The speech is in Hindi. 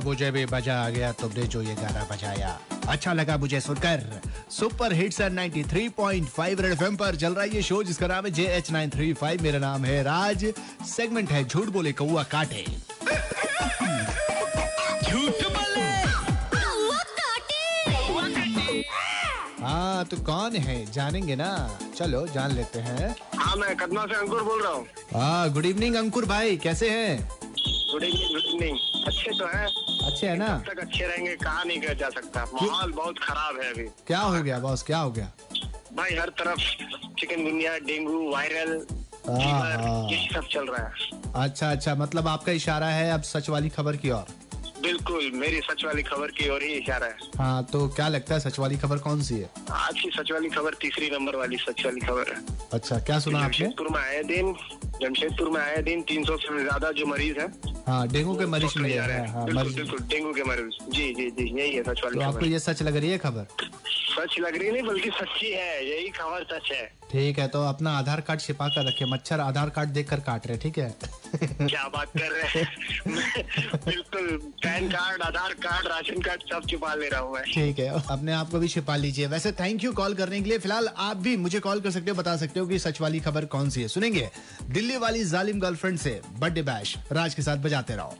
मुझे भी मज़ा आ गया तुमने जो ये गाना बजाया। अच्छा लगा मुझे सुनकर। सुपर हिट्स 93.5 रेड एफएम पर चल रहा है ये शो जिसका नाम है J H nine three five मेरा नाम है राज। सेगमेंट है झूठ बोले कौआ काटे। झूठ बोले। हाँ तो कौन है? जानेंगे ना। चलो जान लेते हैं। हाँ मैं कदमा से अंकुर बोल रहा हूँ। हाँ गुड इवनिंग अंकुर भाई। कैसे हैं? गुड इवनिंग गुड इवनिंग अच्छे तो हैं। अच्छे है ना? तक अच्छे रहेंगे कहा नहीं किया जा सकता। माहौल बहुत खराब है अभी। क्या हो गया बॉस? क्या हो गया? भाई हर तरफ़ चिकन चिकनगुनिया डेंगू वायरल हाँ, हाँ। ये सब चल रहा है। अच्छा अच्छा। मतलब आपका इशारा है अब सच वाली खबर की ओर? बिल्कुल मेरी सच वाली खबर की ओर ही इशारा है। हाँ तो क्या लगता है सच वाली खबर कौन सी है? आज की सच वाली खबर तीसरी नंबर वाली सच वाली खबर है। अच्छा क्या सुना आपने? जमशेदपुर में आए दिन जमशेदपुर में आए दिन 300 से ज़्यादा जो मरीज़ है हाँ डेंगू के मरीज़ मिले हैं। बिल्कुल बिल्कुल डेंगू के मरीज़। जी जी जी यही है सच वाली तो आपको ये सच लग रही है खबर? सच लग रही नहीं बल्कि सच्ची है यही खबर सच है। ठीक है तो अपना आधार कार्ड छिपा कर रखे मच्छर आधार कार्ड देख कर काट रहे ठीक है? क्या बात कर रहे हैं? बिल्कुल pan card Aadhaar card ration card सब छिपा ले रहा हूँ मैं। ठीक है अपने आप को भी छिपा लीजिए। वैसे थैंक यू कॉल करने के लिए फ़िलहाल आप भी मुझे कॉल कर सकते हो बता सकते हो कि सच वाली खबर कौन सी है। सुनेंगे दिल्ली वाली जालिम गर्लफ्रेंड से बर्थडे बैश राज के साथ बजाते रहो।